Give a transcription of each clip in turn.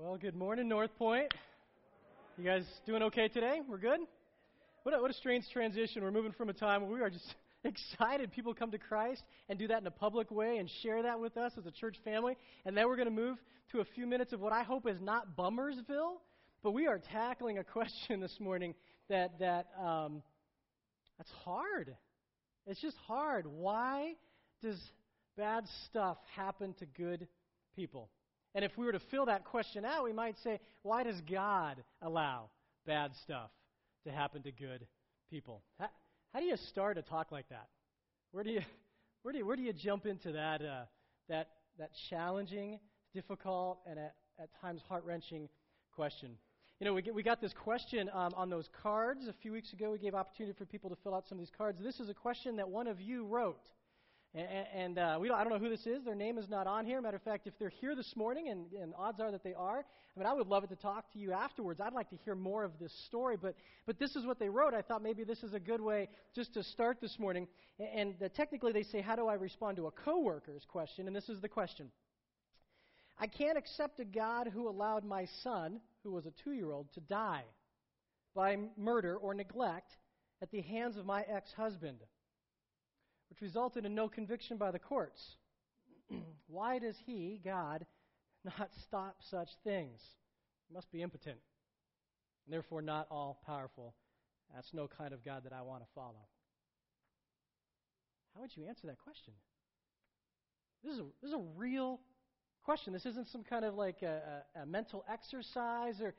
Well, good morning, North Point. You guys doing okay today? We're good? What a, what a strange transition. We're moving from a time where we are just excited people come to Christ and do that in a public way and share that with us as a church family. And then we're going to move to a few minutes of what I hope is not Bummersville, but we are tackling a question this morning that, that um, that's hard. It's just hard. Why does bad stuff happen to good people? And if we were to fill that question out, we might say, why does God allow bad stuff to happen to good people? How, how do you start a talk like that? Where do you, where do you, where do you jump into that, uh, that, that challenging, difficult, and at, at times heart wrenching question? You know, we, get, we got this question um, on those cards a few weeks ago. We gave opportunity for people to fill out some of these cards. This is a question that one of you wrote. And, and uh, we don't, I don't know who this is. Their name is not on here. Matter of fact, if they're here this morning, and, and odds are that they are, I mean, I would love it to talk to you afterwards. I'd like to hear more of this story. But, but this is what they wrote. I thought maybe this is a good way just to start this morning. And, and uh, technically, they say, How do I respond to a coworker's question? And this is the question. I can't accept a God who allowed my son, who was a two year old, to die by murder or neglect at the hands of my ex husband, which resulted in no conviction by the courts. Why does he, God, not stop such things? He must be impotent, and therefore not all powerful. That's no kind of God that I want to follow. How would you answer that question? This is a, this is a real question. This isn't some kind of like a, a, a mental exercise, or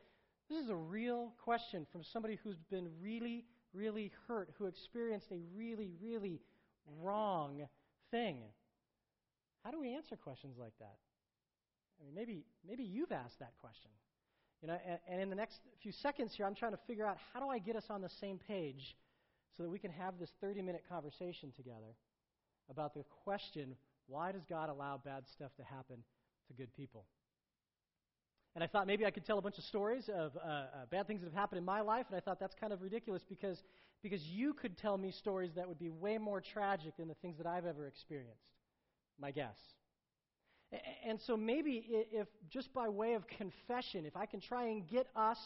this is a real question from somebody who's been really, really hurt, who experienced a really, really wrong thing. How do we answer questions like that? I mean, maybe maybe you've asked that question. You know, and, and in the next few seconds here, I'm trying to figure out how do I get us on the same page so that we can have this 30-minute conversation together about the question: Why does God allow bad stuff to happen to good people. And I thought maybe I could tell a bunch of stories of uh, uh, bad things that have happened in my life, and I thought that's kind of ridiculous because, because you could tell me stories that would be way more tragic than the things that I've ever experienced. My guess. And so maybe if just by way of confession, if I can try and get us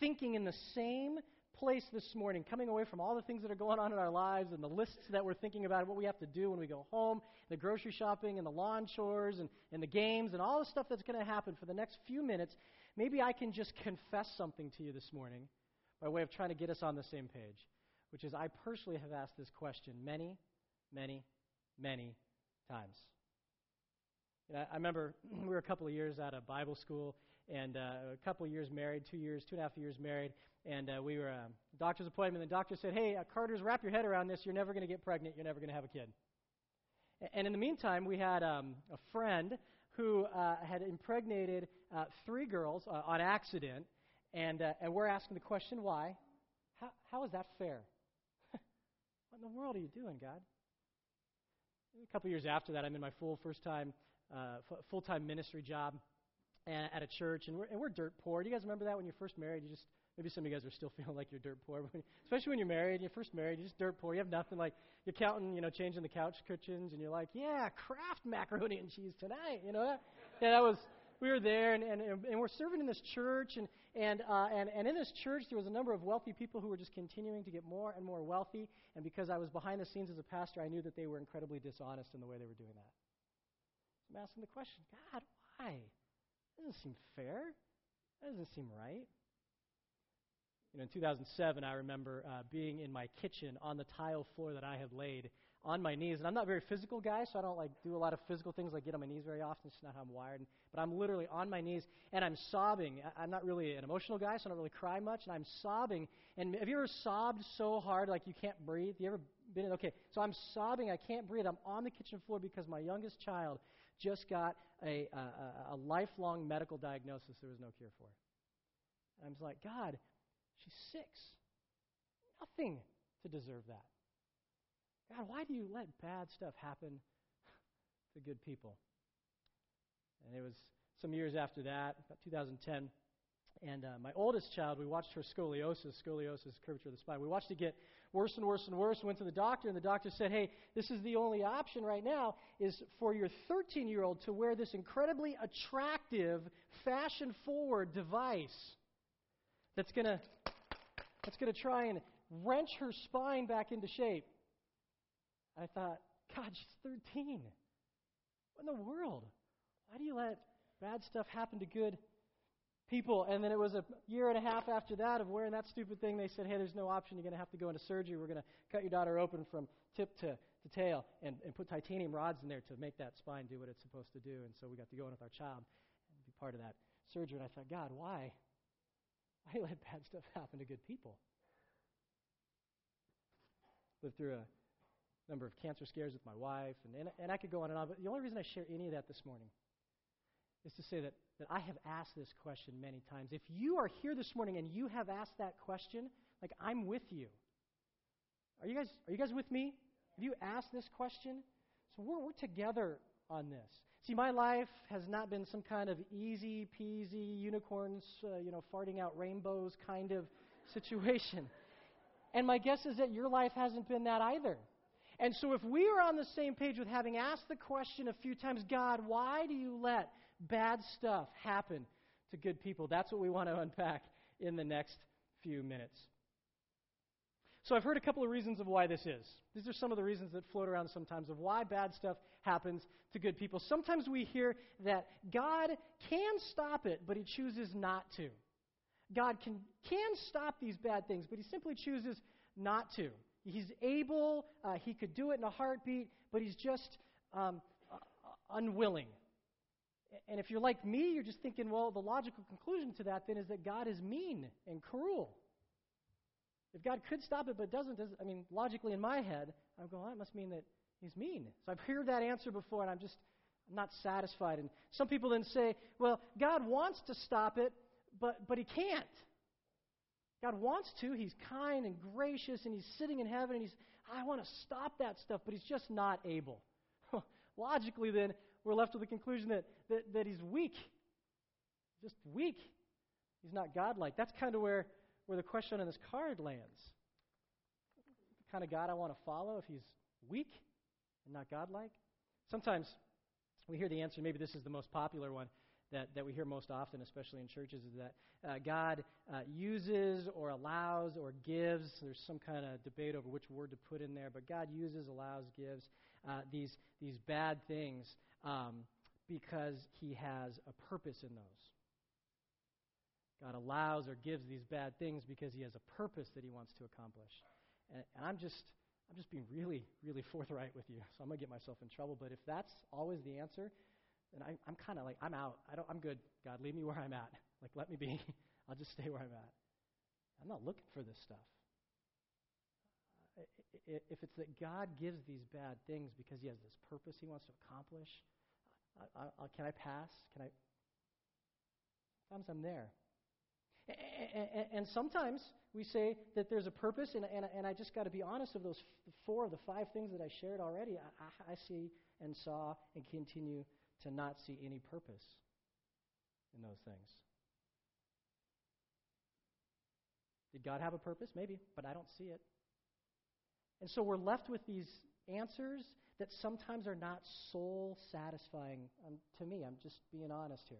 thinking in the same place this morning, coming away from all the things that are going on in our lives and the lists that we're thinking about, what we have to do when we go home, the grocery shopping and the lawn chores and, and the games and all the stuff that's going to happen for the next few minutes, maybe I can just confess something to you this morning by way of trying to get us on the same page, which is I personally have asked this question many, many, many times. You know, I remember we were a couple of years out of Bible school, and uh, a couple of years married, two years, two and a half years married, and uh, we were a um, doctor's appointment. And the doctor said, "Hey, uh, Carter's, wrap your head around this. You're never going to get pregnant. You're never going to have a kid." And in the meantime, we had um, a friend who uh, had impregnated uh, three girls uh, on accident, and uh, and we're asking the question, why? How how is that fair? What in the world are you doing, God? A couple years after that, I'm in my full first time uh, full time ministry job at a church, and we're, and we're dirt poor. Do you guys remember that when you're first married? You just maybe some of you guys are still feeling like you're dirt poor, especially when you're married. You're first married, you're just dirt poor. You have nothing. Like you're counting, you know, changing the couch cushions, and you're like, yeah, Kraft macaroni and cheese tonight. You know, that, yeah, that was. We were there, and, and, and we're serving in this church, and, and, uh, and, and in this church, there was a number of wealthy people who were just continuing to get more and more wealthy. And because I was behind the scenes as a pastor, I knew that they were incredibly dishonest in the way they were doing that. So I'm asking the question God, why? That doesn't seem fair. That doesn't seem right. You know, in 2007, I remember uh, being in my kitchen on the tile floor that I had laid on my knees. And I'm not a very physical guy, so I don't like do a lot of physical things like get on my knees very often. It's not how I'm wired. But I'm literally on my knees and I'm sobbing. I'm not really an emotional guy, so I don't really cry much. And I'm sobbing. And have you ever sobbed so hard like you can't breathe? You ever been in? Okay, so I'm sobbing. I can't breathe. I'm on the kitchen floor because my youngest child just got a, a, a lifelong medical diagnosis there was no cure for. And I was like, God, she's six. Nothing to deserve that. God, why do you let bad stuff happen to good people? And it was some years after that, about 2010, and uh, my oldest child, we watched her scoliosis, scoliosis, curvature of the spine. We watched it get worse and worse and worse. Went to the doctor, and the doctor said, Hey, this is the only option right now is for your 13 year old to wear this incredibly attractive, fashion forward device that's to that's to try and wrench her spine back into shape. I thought, God, she's 13. What in the world? Why do you let bad stuff happen to good people? And then it was a year and a half after that of wearing that stupid thing. They said, hey, there's no option. You're going to have to go into surgery. We're going to cut your daughter open from tip to, to tail and, and put titanium rods in there to make that spine do what it's supposed to do. And so we got to go in with our child and be part of that surgery. And I thought, God, why? Why let bad stuff happen to good people? Lived through a number of cancer scares with my wife, and, and, and I could go on and on, but the only reason I share any of that this morning is to say that, that I have asked this question many times. If you are here this morning and you have asked that question, like I'm with you. Are you guys, are you guys with me? Have you asked this question? So we're, we're together on this. See, my life has not been some kind of easy peasy unicorns, uh, you know, farting out rainbows kind of situation. And my guess is that your life hasn't been that either. And so, if we are on the same page with having asked the question a few times, God, why do you let bad stuff happen to good people? That's what we want to unpack in the next few minutes. So, I've heard a couple of reasons of why this is. These are some of the reasons that float around sometimes of why bad stuff happens to good people. Sometimes we hear that God can stop it, but He chooses not to. God can, can stop these bad things, but He simply chooses not to. He's able, uh, he could do it in a heartbeat, but he's just um, unwilling. And if you're like me, you're just thinking, well, the logical conclusion to that then is that God is mean and cruel. If God could stop it but doesn't, does, I mean, logically in my head, I'm going, well, that must mean that he's mean. So I've heard that answer before, and I'm just I'm not satisfied. And some people then say, well, God wants to stop it, but, but he can't. God wants to. He's kind and gracious, and He's sitting in heaven, and He's, I want to stop that stuff, but He's just not able. Logically, then, we're left with the conclusion that, that, that He's weak. Just weak. He's not godlike. That's kind of where, where the question on this card lands. The kind of God I want to follow if He's weak and not godlike? Sometimes we hear the answer, maybe this is the most popular one that, that we hear most often, especially in churches, is that uh, God uh, uses or allows or gives. There's some kind of debate over which word to put in there, but God uses, allows, gives uh, these, these bad things um, because He has a purpose in those. God allows or gives these bad things because He has a purpose that He wants to accomplish. And, and I'm just. I'm just being really, really forthright with you, so I'm going to get myself in trouble. But if that's always the answer, and I, I'm kind of like, I'm out. I don't, I'm good. God, leave me where I'm at. Like, let me be. I'll just stay where I'm at. I'm not looking for this stuff. If it's that God gives these bad things because He has this purpose He wants to accomplish, I, I, can I pass? Can I? Sometimes I'm there. And sometimes we say that there's a purpose, and, and, and I just got to be honest of those four of the five things that I shared already. I, I see and saw and continue to not see any purpose in those things. Did God have a purpose? Maybe, but I don't see it. And so we're left with these answers that sometimes are not soul satisfying um, to me. I'm just being honest here.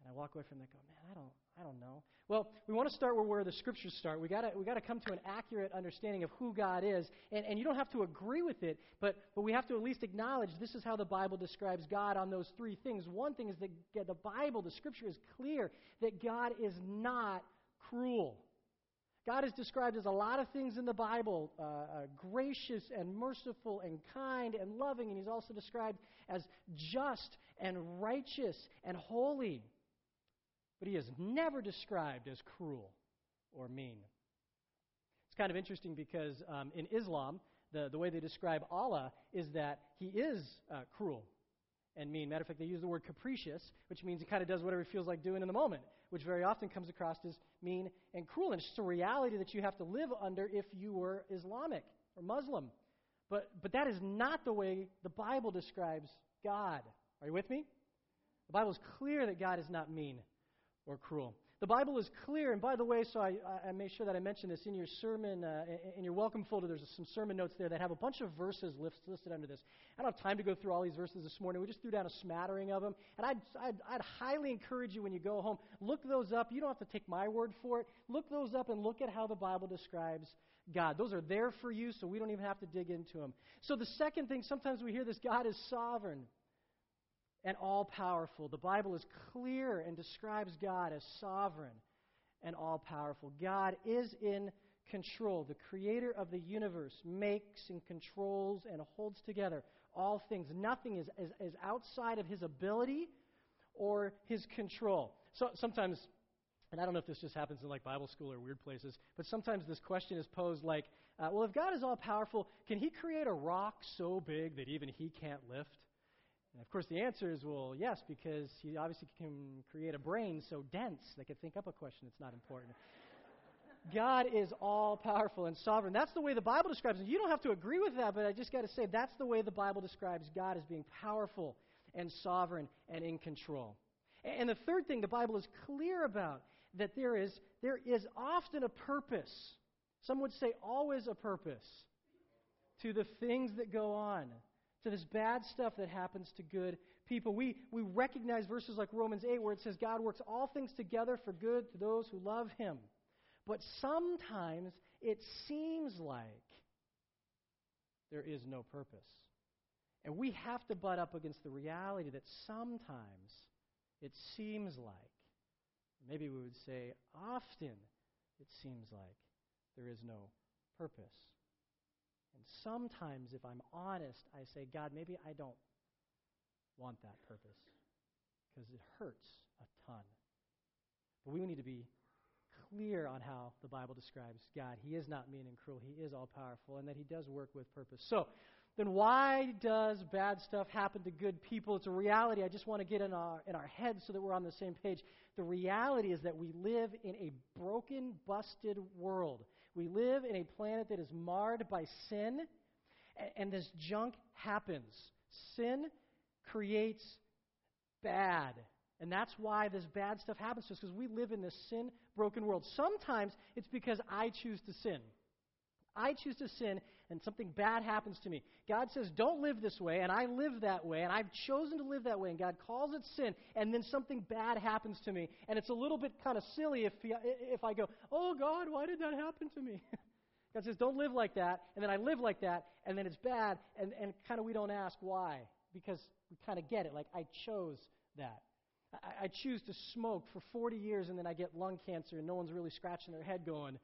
And I walk away from that go, man, I don't, I don't know. Well, we want to start where, where the scriptures start. We got we got to come to an accurate understanding of who God is, and, and you don't have to agree with it, but but we have to at least acknowledge this is how the Bible describes God on those three things. One thing is that the Bible, the Scripture, is clear that God is not cruel. God is described as a lot of things in the Bible uh, uh, gracious and merciful and kind and loving, and He's also described as just and righteous and holy but he is never described as cruel or mean. It's kind of interesting because um, in Islam, the, the way they describe Allah is that he is uh, cruel and mean. Matter of fact, they use the word capricious, which means he kind of does whatever he feels like doing in the moment, which very often comes across as mean and cruel. And it's just a reality that you have to live under if you were Islamic or Muslim. But, but that is not the way the Bible describes God. Are you with me? The Bible is clear that God is not mean or cruel. The Bible is clear, and by the way, so I, I made sure that I mentioned this in your sermon, uh, in your welcome folder. There's some sermon notes there that have a bunch of verses listed under this. I don't have time to go through all these verses this morning. We just threw down a smattering of them, and I'd, I'd, I'd highly encourage you when you go home, look those up. You don't have to take my word for it. Look those up and look at how the Bible describes God. Those are there for you, so we don't even have to dig into them. So the second thing, sometimes we hear this: God is sovereign and all powerful. The Bible is clear and describes God as sovereign and all powerful. God is in control. The creator of the universe makes and controls and holds together all things. Nothing is, is, is outside of his ability or his control. So sometimes, and I don't know if this just happens in like Bible school or weird places, but sometimes this question is posed like, uh, well, if God is all powerful, can he create a rock so big that even he can't lift? And of course, the answer is well, yes, because he obviously can create a brain so dense that could think up a question that's not important. God is all powerful and sovereign. That's the way the Bible describes it. You don't have to agree with that, but I just got to say that's the way the Bible describes God as being powerful and sovereign and in control. And the third thing the Bible is clear about that there is there is often a purpose. Some would say always a purpose to the things that go on to this bad stuff that happens to good people. We, we recognize verses like Romans 8 where it says God works all things together for good to those who love him. But sometimes it seems like there is no purpose. And we have to butt up against the reality that sometimes it seems like, maybe we would say often, it seems like there is no purpose. And sometimes, if I'm honest, I say, God, maybe I don't want that purpose because it hurts a ton. But we need to be clear on how the Bible describes God. He is not mean and cruel, He is all powerful, and that He does work with purpose. So, then why does bad stuff happen to good people? It's a reality. I just want to get in our, in our heads so that we're on the same page. The reality is that we live in a broken, busted world. We live in a planet that is marred by sin, and this junk happens. Sin creates bad. And that's why this bad stuff happens to us, because we live in this sin broken world. Sometimes it's because I choose to sin. I choose to sin and something bad happens to me. God says, don't live this way, and I live that way, and I've chosen to live that way, and God calls it sin, and then something bad happens to me. And it's a little bit kind of silly if, if I go, oh, God, why did that happen to me? God says, don't live like that, and then I live like that, and then it's bad, and, and kind of we don't ask why, because we kind of get it, like I chose that. I, I choose to smoke for 40 years, and then I get lung cancer, and no one's really scratching their head going,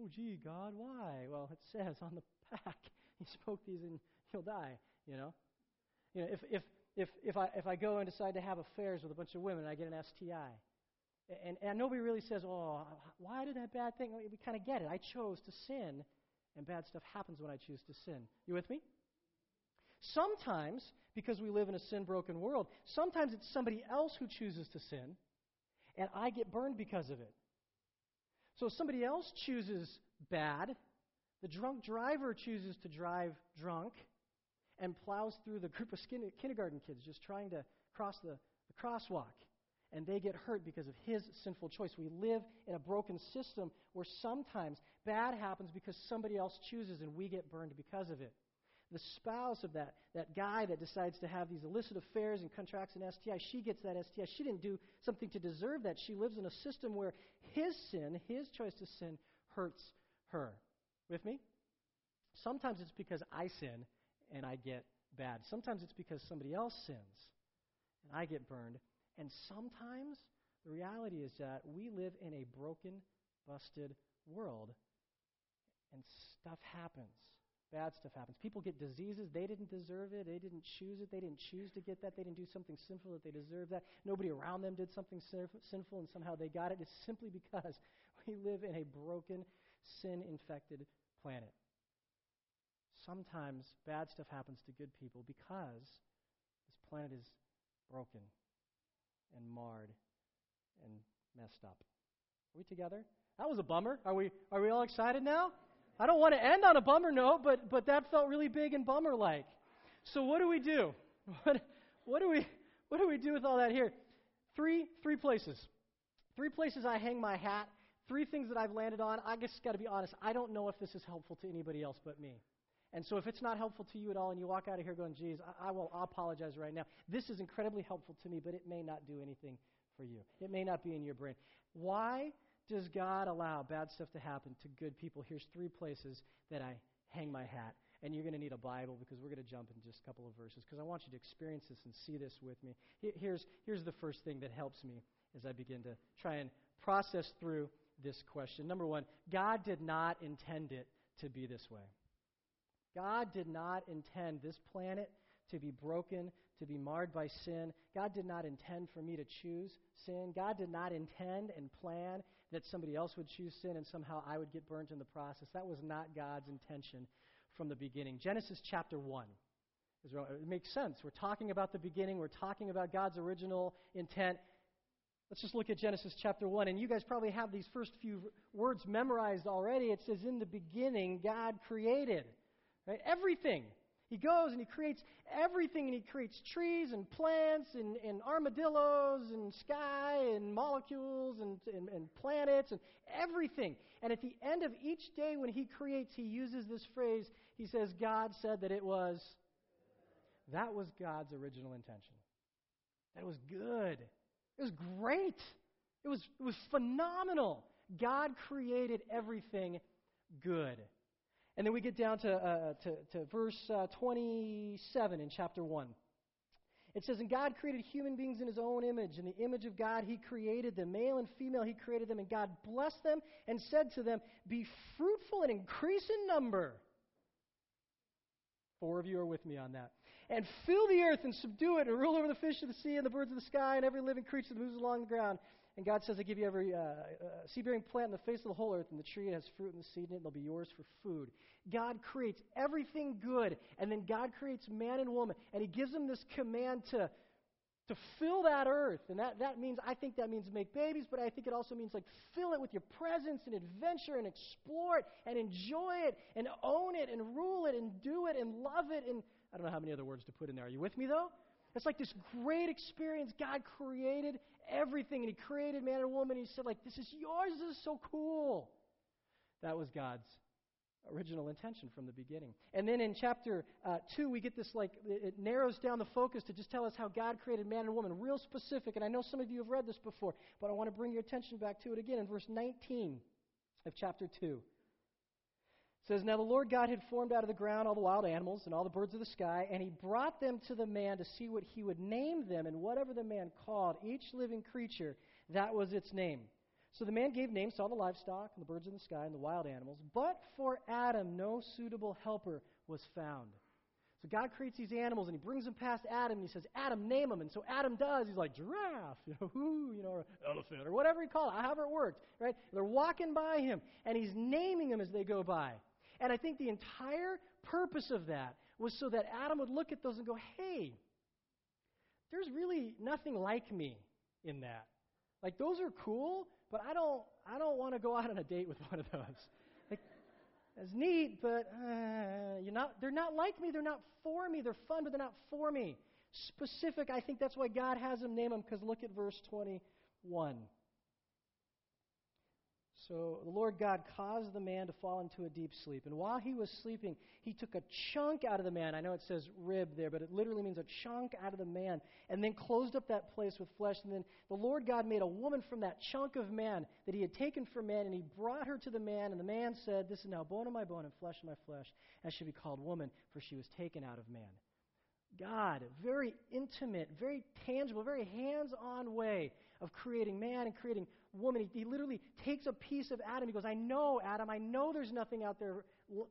oh, gee, God, why? Well, it says on the back, you smoke these and you'll die, you know? You know, if, if, if, if, I, if I go and decide to have affairs with a bunch of women and I get an STI, and, and nobody really says, oh, why did that bad thing? We kind of get it. I chose to sin, and bad stuff happens when I choose to sin. You with me? Sometimes, because we live in a sin broken world, sometimes it's somebody else who chooses to sin, and I get burned because of it. So if somebody else chooses bad, the drunk driver chooses to drive drunk and plows through the group of kindergarten kids just trying to cross the, the crosswalk. And they get hurt because of his sinful choice. We live in a broken system where sometimes bad happens because somebody else chooses and we get burned because of it. The spouse of that, that guy that decides to have these illicit affairs and contracts an STI, she gets that STI. She didn't do something to deserve that. She lives in a system where his sin, his choice to sin, hurts her. With me? Sometimes it's because I sin and I get bad. Sometimes it's because somebody else sins and I get burned. And sometimes the reality is that we live in a broken, busted world and stuff happens. Bad stuff happens. People get diseases. They didn't deserve it. They didn't choose it. They didn't choose to get that. They didn't do something sinful that they deserved that. Nobody around them did something sinful and somehow they got it. It's simply because we live in a broken, sin infected planet. Sometimes bad stuff happens to good people because this planet is broken and marred and messed up. Are we together? That was a bummer. Are we, are we all excited now? I don't want to end on a bummer note, but, but that felt really big and bummer like. So what do we do? What, what, do we, what do we do with all that here? Three, three places. Three places I hang my hat, three things that I've landed on. I just got to be honest, I don't know if this is helpful to anybody else but me. And so if it's not helpful to you at all and you walk out of here going, geez, I, I will I'll apologize right now. This is incredibly helpful to me, but it may not do anything for you. It may not be in your brain. Why does God allow bad stuff to happen to good people? Here's three places that I hang my hat. And you're going to need a Bible because we're going to jump in just a couple of verses because I want you to experience this and see this with me. Here's, here's the first thing that helps me as I begin to try and process through this question. Number one, God did not intend it to be this way. God did not intend this planet to be broken, to be marred by sin. God did not intend for me to choose sin. God did not intend and plan that somebody else would choose sin and somehow I would get burnt in the process. That was not God's intention from the beginning. Genesis chapter 1. It makes sense. We're talking about the beginning, we're talking about God's original intent. Let's just look at Genesis chapter 1. And you guys probably have these first few words memorized already. It says, In the beginning, God created. Right? Everything. He goes and he creates everything, and he creates trees and plants and, and armadillos and sky and molecules and, and, and planets and everything. And at the end of each day when he creates, he uses this phrase. He says, God said that it was. That was God's original intention. That was good. It was great. It was, it was phenomenal. God created everything good. And then we get down to, uh, to, to, verse uh, 27 in chapter 1. It says, And God created human beings in his own image. In the image of God, he created them. Male and female, he created them. And God blessed them and said to them, Be fruitful and increase in number. Four of you are with me on that. And fill the earth and subdue it and rule over the fish of the sea and the birds of the sky and every living creature that moves along the ground. And God says, I give you every uh, uh, seed bearing plant in the face of the whole earth, and the tree has fruit and the seed in it, and they'll be yours for food. God creates everything good, and then God creates man and woman, and He gives them this command to, to fill that earth. And that, that means, I think that means make babies, but I think it also means like fill it with your presence and adventure and explore it and enjoy it and own it and rule it and do it and love it. And I don't know how many other words to put in there. Are you with me though? It's like this great experience. God created everything, and He created man and woman. And he said, like, this is yours. This is so cool. That was God's original intention from the beginning. And then in chapter uh, 2, we get this, like, it narrows down the focus to just tell us how God created man and woman, real specific. And I know some of you have read this before, but I want to bring your attention back to it again in verse 19 of chapter 2 says, Now the Lord God had formed out of the ground all the wild animals and all the birds of the sky, and he brought them to the man to see what he would name them, and whatever the man called each living creature, that was its name. So the man gave names to all the livestock and the birds in the sky and the wild animals, but for Adam no suitable helper was found. So God creates these animals and he brings them past Adam and he says, Adam, name them. And so Adam does. He's like, giraffe, you know, you know, or elephant, or whatever he called it, however it worked, right? They're walking by him and he's naming them as they go by. And I think the entire purpose of that was so that Adam would look at those and go, hey, there's really nothing like me in that. Like those are cool, but I don't I don't want to go out on a date with one of those. Like it's neat, but uh, you're not they're not like me, they're not for me. They're fun, but they're not for me. Specific, I think that's why God has them name them because look at verse 21. So the Lord God caused the man to fall into a deep sleep. And while he was sleeping, he took a chunk out of the man. I know it says rib there, but it literally means a chunk out of the man. And then closed up that place with flesh. And then the Lord God made a woman from that chunk of man that he had taken from man. And he brought her to the man. And the man said, This is now bone of my bone and flesh of my flesh. And she be called woman, for she was taken out of man. God, very intimate, very tangible, very hands on way of creating man and creating woman. He, he, literally takes a piece of Adam. He goes, I know, Adam, I know there's nothing out there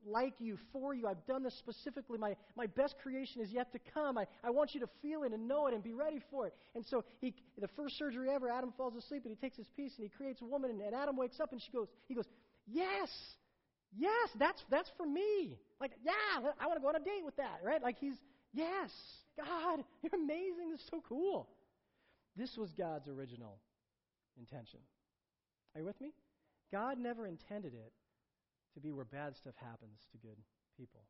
like you, for you. I've done this specifically. My, my best creation is yet to come. I, I want you to feel it and know it and be ready for it. And so, he, the first surgery ever, Adam falls asleep and he takes his piece and he creates a woman. And, and Adam wakes up and she goes, he goes, Yes, yes, that's, that's for me. Like, yeah, I want to go on a date with that, right? Like, he's, yes, God, you're amazing. This is so cool. This was God's original intention. Are you with me? God never intended it to be where bad stuff happens to good people.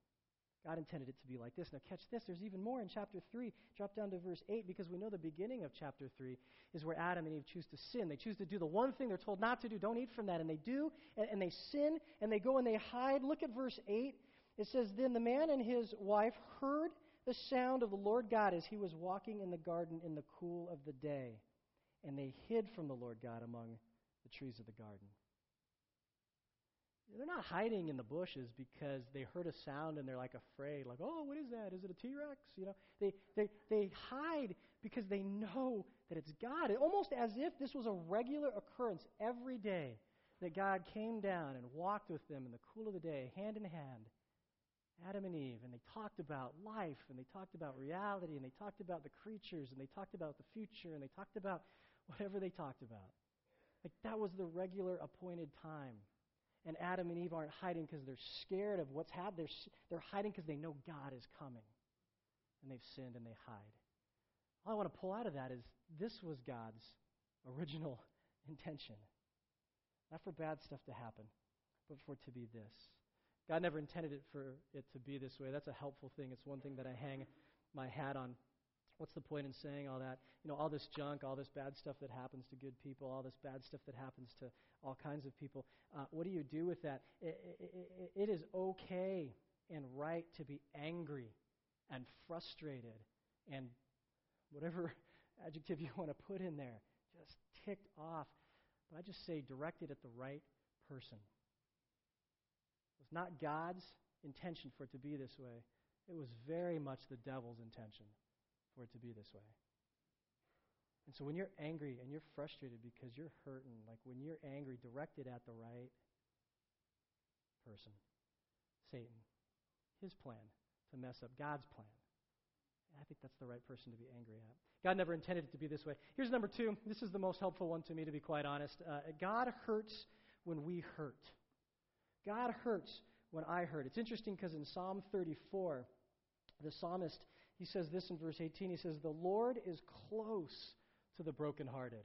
God intended it to be like this. Now, catch this. There's even more in chapter 3. Drop down to verse 8 because we know the beginning of chapter 3 is where Adam and Eve choose to sin. They choose to do the one thing they're told not to do. Don't eat from that. And they do, and, and they sin, and they go and they hide. Look at verse 8. It says, Then the man and his wife heard the sound of the Lord God as he was walking in the garden in the cool of the day. And they hid from the Lord God among the trees of the garden. They're not hiding in the bushes because they heard a sound and they're like afraid, like, oh, what is that? Is it a T Rex? You know, they, they, they hide because they know that it's God. Almost as if this was a regular occurrence every day that God came down and walked with them in the cool of the day, hand in hand, Adam and Eve, and they talked about life, and they talked about reality, and they talked about the creatures, and they talked about the future, and they talked about whatever they talked about. Like that was the regular appointed time. And Adam and Eve aren't hiding because they're scared of what's happened. They're, they're hiding because they know God is coming. And they've sinned and they hide. All I want to pull out of that is this was God's original intention. Not for bad stuff to happen, but for it to be this. God never intended it for it to be this way. That's a helpful thing. It's one thing that I hang my hat on What's the point in saying all that? You know, all this junk, all this bad stuff that happens to good people, all this bad stuff that happens to all kinds of people. Uh, what do you do with that? It, it, it is okay and right to be angry and frustrated and whatever adjective you want to put in there, just ticked off. But I just say direct it at the right person. It was not God's intention for it to be this way. It was very much the devil's intention for it to be this way. And so when you're angry and you're frustrated because you're hurting, like when you're angry, directed at the right person Satan. His plan to mess up God's plan. I think that's the right person to be angry at. God never intended it to be this way. Here's number two. This is the most helpful one to me, to be quite honest. Uh, God hurts when we hurt. God hurts when I hurt. It's interesting because in Psalm 34, the psalmist he says this in verse 18. He says, The Lord is close to the brokenhearted.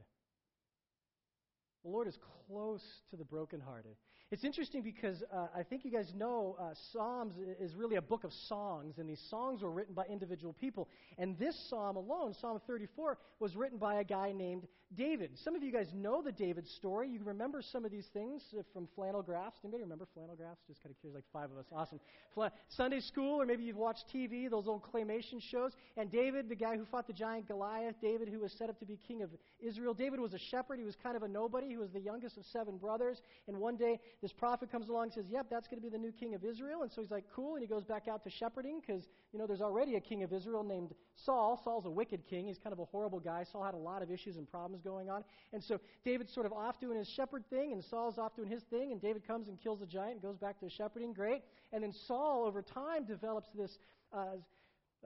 The Lord is close to the brokenhearted. It's interesting because uh, I think you guys know uh, Psalms is really a book of songs, and these songs were written by individual people. And this psalm alone, Psalm 34, was written by a guy named David. Some of you guys know the David story. You remember some of these things uh, from flannel graphs. Anybody remember flannel graphs? Just kind of curious, like five of us. Awesome. Fla- Sunday school, or maybe you've watched TV, those old claymation shows. And David, the guy who fought the giant Goliath, David, who was set up to be king of Israel. David was a shepherd. He was kind of a nobody. He was the youngest of seven brothers. And one day, this prophet comes along and says, Yep, that's going to be the new king of Israel. And so he's like, Cool. And he goes back out to shepherding because, you know, there's already a king of Israel named Saul. Saul's a wicked king. He's kind of a horrible guy. Saul had a lot of issues and problems going on. And so David's sort of off doing his shepherd thing, and Saul's off doing his thing. And David comes and kills the giant and goes back to shepherding. Great. And then Saul, over time, develops this. Uh,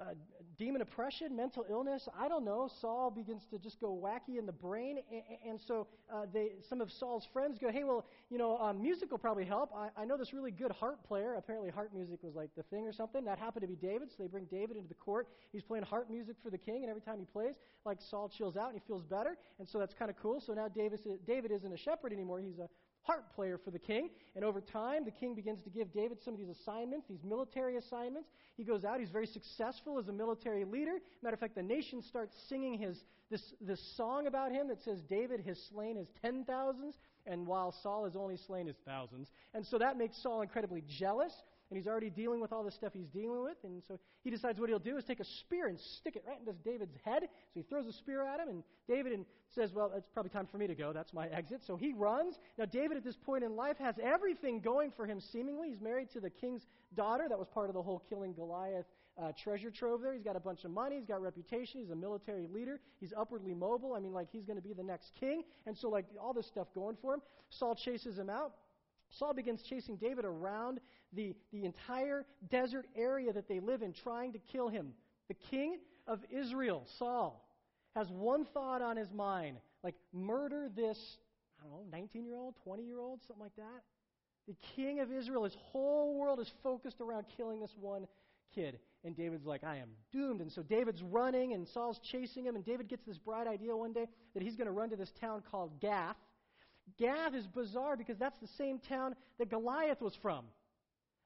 uh, demon oppression, mental illness. I don't know. Saul begins to just go wacky in the brain, and, and so uh, they, some of Saul's friends go, "Hey, well, you know, um, music will probably help. I, I know this really good harp player. Apparently, harp music was like the thing or something. That happened to be David, so they bring David into the court. He's playing harp music for the king, and every time he plays, like Saul chills out and he feels better, and so that's kind of cool. So now David, David isn't a shepherd anymore. He's a harp player for the king. And over time, the king begins to give David some of these assignments, these military assignments. He goes out, he's very successful as a military leader. Matter of fact, the nation starts singing his, this, this song about him that says, David has slain his ten thousands, and while Saul has only slain his thousands. And so that makes Saul incredibly jealous and he's already dealing with all the stuff he's dealing with. And so he decides what he'll do is take a spear and stick it right into David's head. So he throws a spear at him, and David and says, Well, it's probably time for me to go. That's my exit. So he runs. Now, David at this point in life has everything going for him, seemingly. He's married to the king's daughter. That was part of the whole killing Goliath uh, treasure trove there. He's got a bunch of money. He's got reputation. He's a military leader. He's upwardly mobile. I mean, like, he's going to be the next king. And so, like, all this stuff going for him. Saul chases him out. Saul begins chasing David around the, the entire desert area that they live in, trying to kill him. The king of Israel, Saul, has one thought on his mind like, murder this, I don't know, 19 year old, 20 year old, something like that. The king of Israel, his whole world is focused around killing this one kid. And David's like, I am doomed. And so David's running, and Saul's chasing him. And David gets this bright idea one day that he's going to run to this town called Gath Gath is bizarre because that's the same town that Goliath was from.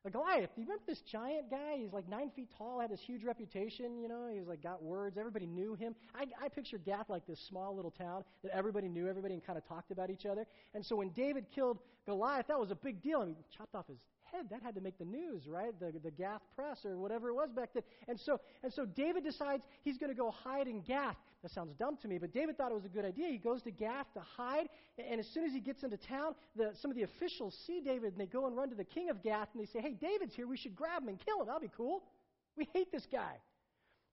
Like Goliath, you remember this giant guy? He's like nine feet tall, had this huge reputation, you know, he was like got words, everybody knew him. I, I picture Gath like this small little town that everybody knew everybody and kind of talked about each other. And so when David killed Goliath, that was a big deal. I mean, chopped off his head. That had to make the news, right? The the Gath press or whatever it was back then. And so and so David decides he's going to go hide in Gath. That sounds dumb to me, but David thought it was a good idea. He goes to Gath to hide, and as soon as he gets into town, the, some of the officials see David and they go and run to the king of Gath and they say, "Hey, David's here. We should grab him and kill him. That'll be cool. We hate this guy."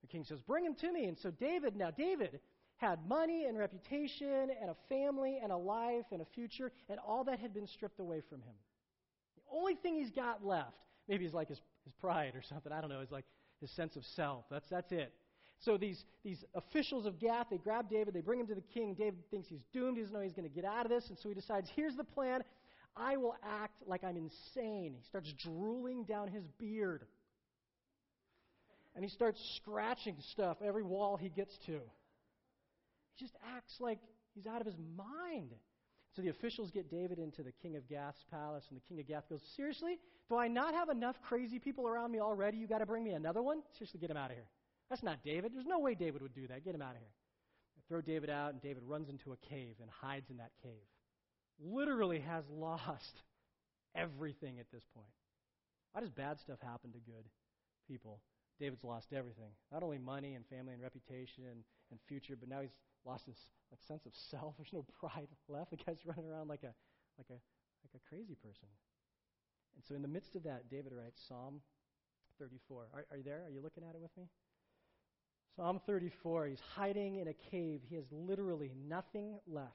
The king says, "Bring him to me." And so David, now David had money and reputation and a family and a life and a future, and all that had been stripped away from him. The only thing he's got left, maybe he's like his, his pride or something, I don't know, is like his sense of self. That's, that's it. So these, these officials of Gath, they grab David, they bring him to the king. David thinks he's doomed, he doesn't know he's going to get out of this, and so he decides, here's the plan. I will act like I'm insane. He starts drooling down his beard. And he starts scratching stuff every wall he gets to. Just acts like he's out of his mind. So the officials get David into the king of Gath's palace, and the king of Gath goes, Seriously? Do I not have enough crazy people around me already? You got to bring me another one? Seriously, get him out of here. That's not David. There's no way David would do that. Get him out of here. They throw David out, and David runs into a cave and hides in that cave. Literally has lost everything at this point. Why does bad stuff happen to good people? David's lost everything. Not only money and family and reputation and, and future, but now he's lost his like, sense of self. There's no pride left. The guy's running around like a, like, a, like a crazy person. And so, in the midst of that, David writes Psalm 34. Are, are you there? Are you looking at it with me? Psalm 34. He's hiding in a cave. He has literally nothing left.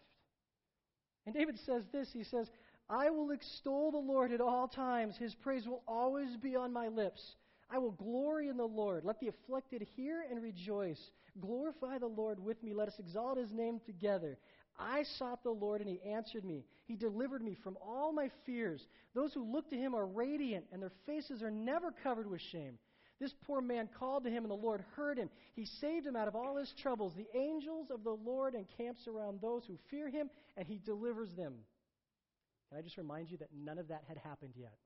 And David says this He says, I will extol the Lord at all times. His praise will always be on my lips. I will glory in the Lord. Let the afflicted hear and rejoice. Glorify the Lord with me. Let us exalt his name together. I sought the Lord, and he answered me. He delivered me from all my fears. Those who look to him are radiant, and their faces are never covered with shame. This poor man called to him, and the Lord heard him. He saved him out of all his troubles. The angels of the Lord encamps around those who fear him, and he delivers them. Can I just remind you that none of that had happened yet?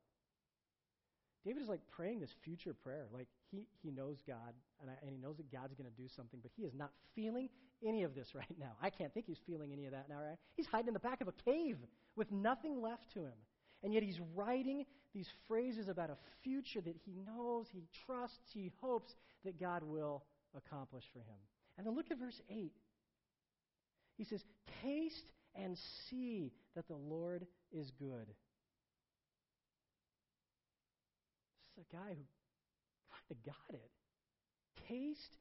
David is like praying this future prayer. Like he, he knows God, and, I, and he knows that God's going to do something, but he is not feeling any of this right now. I can't think he's feeling any of that now, right? He's hiding in the back of a cave with nothing left to him. And yet he's writing these phrases about a future that he knows, he trusts, he hopes that God will accomplish for him. And then look at verse 8. He says, Taste and see that the Lord is good. A guy who kind of got it. Taste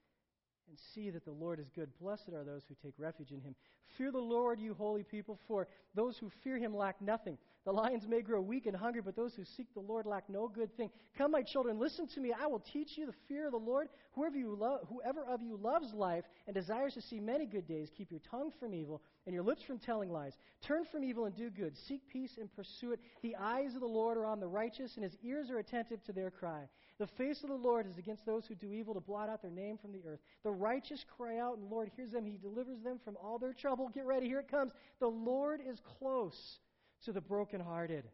and see that the Lord is good. Blessed are those who take refuge in him. Fear the Lord, you holy people, for those who fear him lack nothing. The lions may grow weak and hungry, but those who seek the Lord lack no good thing. Come, my children, listen to me. I will teach you the fear of the Lord. Whoever, you lo- whoever of you loves life and desires to see many good days, keep your tongue from evil and your lips from telling lies. Turn from evil and do good. Seek peace and pursue it. The eyes of the Lord are on the righteous, and his ears are attentive to their cry. The face of the Lord is against those who do evil to blot out their name from the earth. The righteous cry out, and the Lord hears them. He delivers them from all their trouble. Get ready, here it comes. The Lord is close to the brokenhearted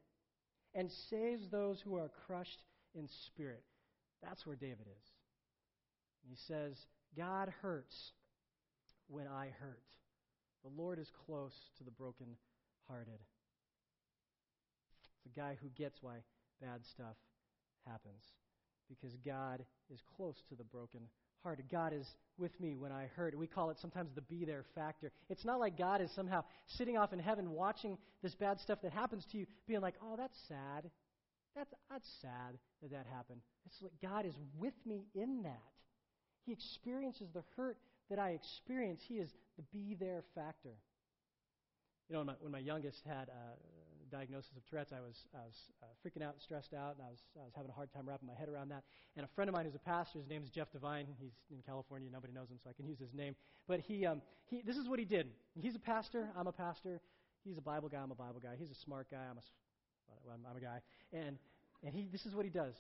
and saves those who are crushed in spirit. That's where David is. He says, God hurts when I hurt. The Lord is close to the brokenhearted. It's a guy who gets why bad stuff happens because God is close to the broken hearted. God is with me when I hurt. We call it sometimes the be there factor. It's not like God is somehow sitting off in heaven watching this bad stuff that happens to you, being like, oh, that's sad. That's, that's sad that that happened. It's like God is with me in that. He experiences the hurt that I experience. He is the be there factor. You know, when my, when my youngest had a diagnosis of Tourette's, I was, I was uh, freaking out and stressed out, and I was, I was having a hard time wrapping my head around that. And a friend of mine who's a pastor, his name is Jeff Devine. He's in California. Nobody knows him, so I can use his name. But he, um, he, this is what he did. He's a pastor. I'm a pastor. He's a Bible guy. I'm a Bible guy. He's a smart guy. I'm a, well, I'm, I'm a guy. And, and he, this is what he does.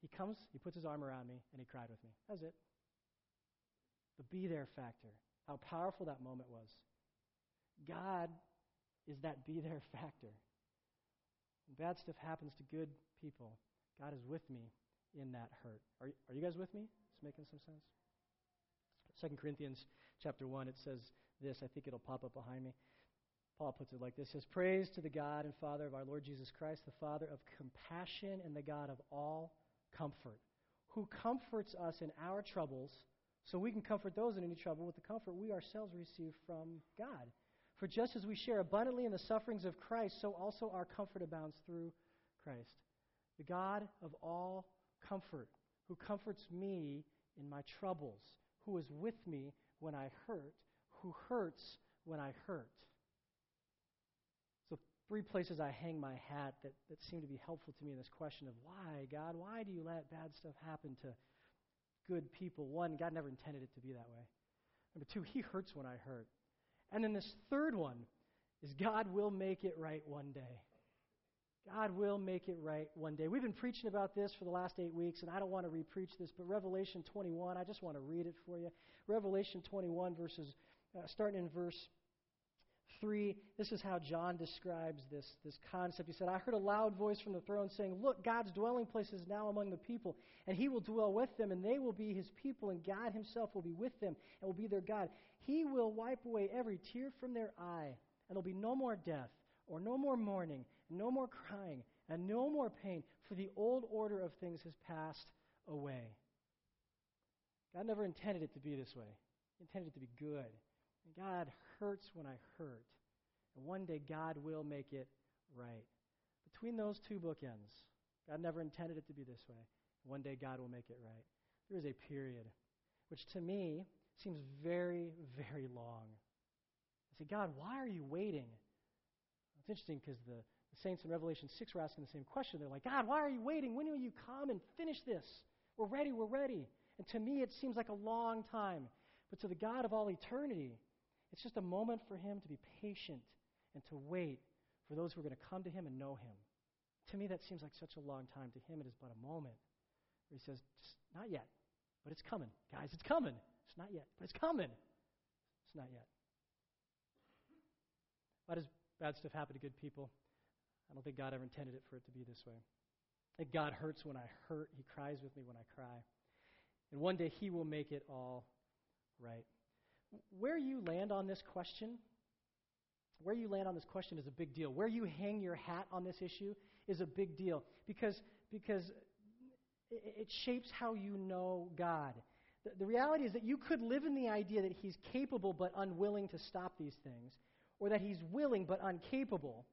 He comes, he puts his arm around me, and he cried with me. That's it. The be there factor. How powerful that moment was. God is that be there factor. When bad stuff happens to good people, God is with me in that hurt. Are, are you guys with me? It's making some sense? Second Corinthians chapter 1, it says this. I think it'll pop up behind me. Paul puts it like this says, Praise to the God and Father of our Lord Jesus Christ, the Father of compassion and the God of all comfort, who comforts us in our troubles, so we can comfort those in any trouble with the comfort we ourselves receive from God. For just as we share abundantly in the sufferings of Christ, so also our comfort abounds through Christ. The God of all comfort, who comforts me in my troubles, who is with me when I hurt, who hurts when I hurt. So, three places I hang my hat that, that seem to be helpful to me in this question of why, God, why do you let bad stuff happen to good people? One, God never intended it to be that way. Number two, He hurts when I hurt. And then this third one is God will make it right one day. God will make it right one day. We've been preaching about this for the last eight weeks, and I don't want to repreach this, but Revelation 21, I just want to read it for you. Revelation 21, verses, uh, starting in verse 3, this is how John describes this, this concept. He said, I heard a loud voice from the throne saying, Look, God's dwelling place is now among the people, and he will dwell with them, and they will be his people, and God himself will be with them, and will be their God. He will wipe away every tear from their eye, and there'll be no more death or no more mourning, no more crying, and no more pain, for the old order of things has passed away. God never intended it to be this way. He intended it to be good. And God hurts when I hurt. And one day God will make it right. Between those two bookends, God never intended it to be this way. One day God will make it right. There is a period which to me seems very, very long. I say, God, why are you waiting? It's interesting because the, the saints in Revelation 6 were asking the same question. They're like, God, why are you waiting? When will you come and finish this? We're ready, we're ready. And to me, it seems like a long time. But to the God of all eternity, it's just a moment for him to be patient and to wait for those who are going to come to him and know him. To me, that seems like such a long time. To him, it is but a moment where he says, Not yet, but it's coming. Guys, it's coming. It's not yet, but it's coming. It's not yet. Why does bad stuff happen to good people. I don't think God ever intended it for it to be this way. That God hurts when I hurt, He cries with me when I cry. And one day He will make it all right. Where you land on this question, where you land on this question is a big deal. Where you hang your hat on this issue is a big deal because, because it shapes how you know God. The, the reality is that you could live in the idea that He's capable but unwilling to stop these things or that he's willing but incapable,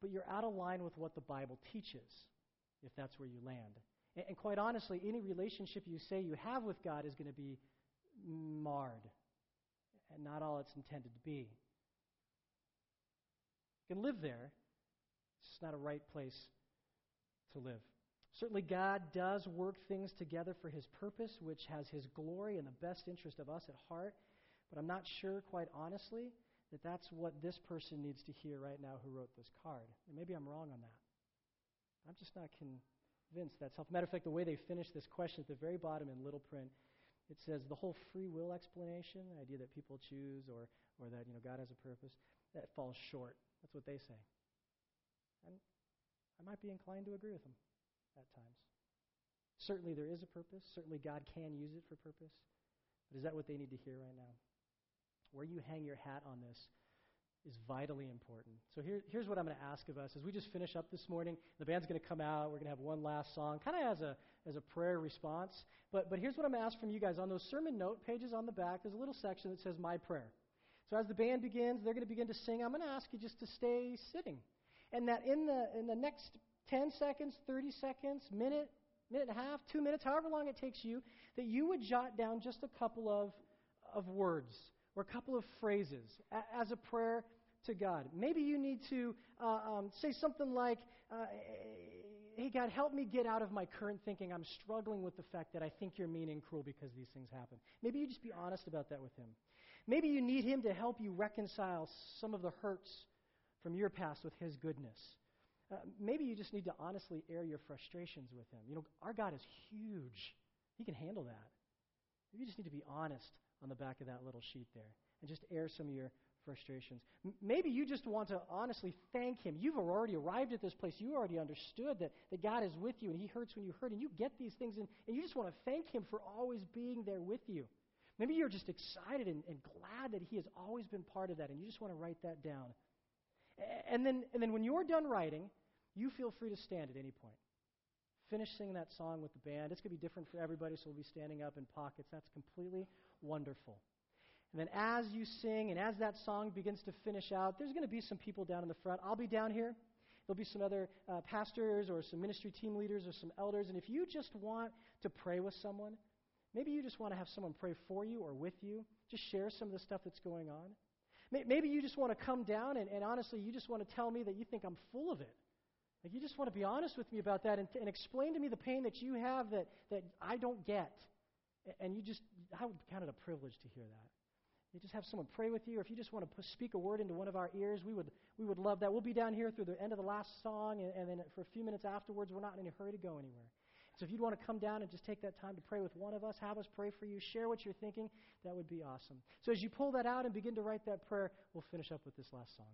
but you're out of line with what the Bible teaches, if that's where you land. And, and quite honestly, any relationship you say you have with God is going to be marred and not all it's intended to be. Can live there, it's just not a right place to live. Certainly, God does work things together for His purpose, which has His glory and the best interest of us at heart. But I'm not sure, quite honestly, that that's what this person needs to hear right now who wrote this card. And maybe I'm wrong on that. I'm just not convinced that's helpful. Matter of fact, the way they finish this question at the very bottom in little print, it says the whole free will explanation, the idea that people choose or, or that you know God has a purpose, that falls short. That's what they say. And I might be inclined to agree with them at times. Certainly there is a purpose. Certainly God can use it for purpose. But is that what they need to hear right now? where you hang your hat on this is vitally important. So here, here's what I'm going to ask of us as we just finish up this morning. The band's going to come out. We're going to have one last song, kind of as a as a prayer response. But but here's what I'm going to ask from you guys on those sermon note pages on the back. There's a little section that says "My Prayer." So as the band begins, they're going to begin to sing. I'm going to ask you just to stay sitting, and that in the in the next 10 seconds, 30 seconds, minute, minute and a half, two minutes, however long it takes you, that you would jot down just a couple of of words or a couple of phrases as a prayer to God. Maybe you need to uh, um, say something like, uh, Hey, God, help me get out of my current thinking. I'm struggling with the fact that I think you're mean and cruel because these things happen. Maybe you just be honest about that with Him. Maybe you need Him to help you reconcile some of the hurts from your past with His goodness. Uh, maybe you just need to honestly air your frustrations with Him. You know, our God is huge, He can handle that. Maybe you just need to be honest on the back of that little sheet there and just air some of your frustrations. M- maybe you just want to honestly thank Him. You've already arrived at this place. You already understood that, that God is with you and He hurts when you hurt, and you get these things, and, and you just want to thank Him for always being there with you. Maybe you're just excited and, and glad that He has always been part of that, and you just want to write that down. And then, and then when you're done writing, you feel free to stand at any point. Finish singing that song with the band. It's going to be different for everybody, so we'll be standing up in pockets. That's completely wonderful. And then as you sing and as that song begins to finish out, there's going to be some people down in the front. I'll be down here. There'll be some other uh, pastors or some ministry team leaders or some elders. And if you just want to pray with someone, maybe you just want to have someone pray for you or with you, just share some of the stuff that's going on. Maybe you just want to come down and, and honestly, you just want to tell me that you think I'm full of it. Like you just want to be honest with me about that and, and explain to me the pain that you have that, that I don't get. And you just, I would count it a privilege to hear that. You just have someone pray with you, or if you just want to speak a word into one of our ears, we would, we would love that. We'll be down here through the end of the last song, and, and then for a few minutes afterwards, we're not in any hurry to go anywhere. So if you'd want to come down and just take that time to pray with one of us, have us pray for you, share what you're thinking, that would be awesome. So as you pull that out and begin to write that prayer, we'll finish up with this last song.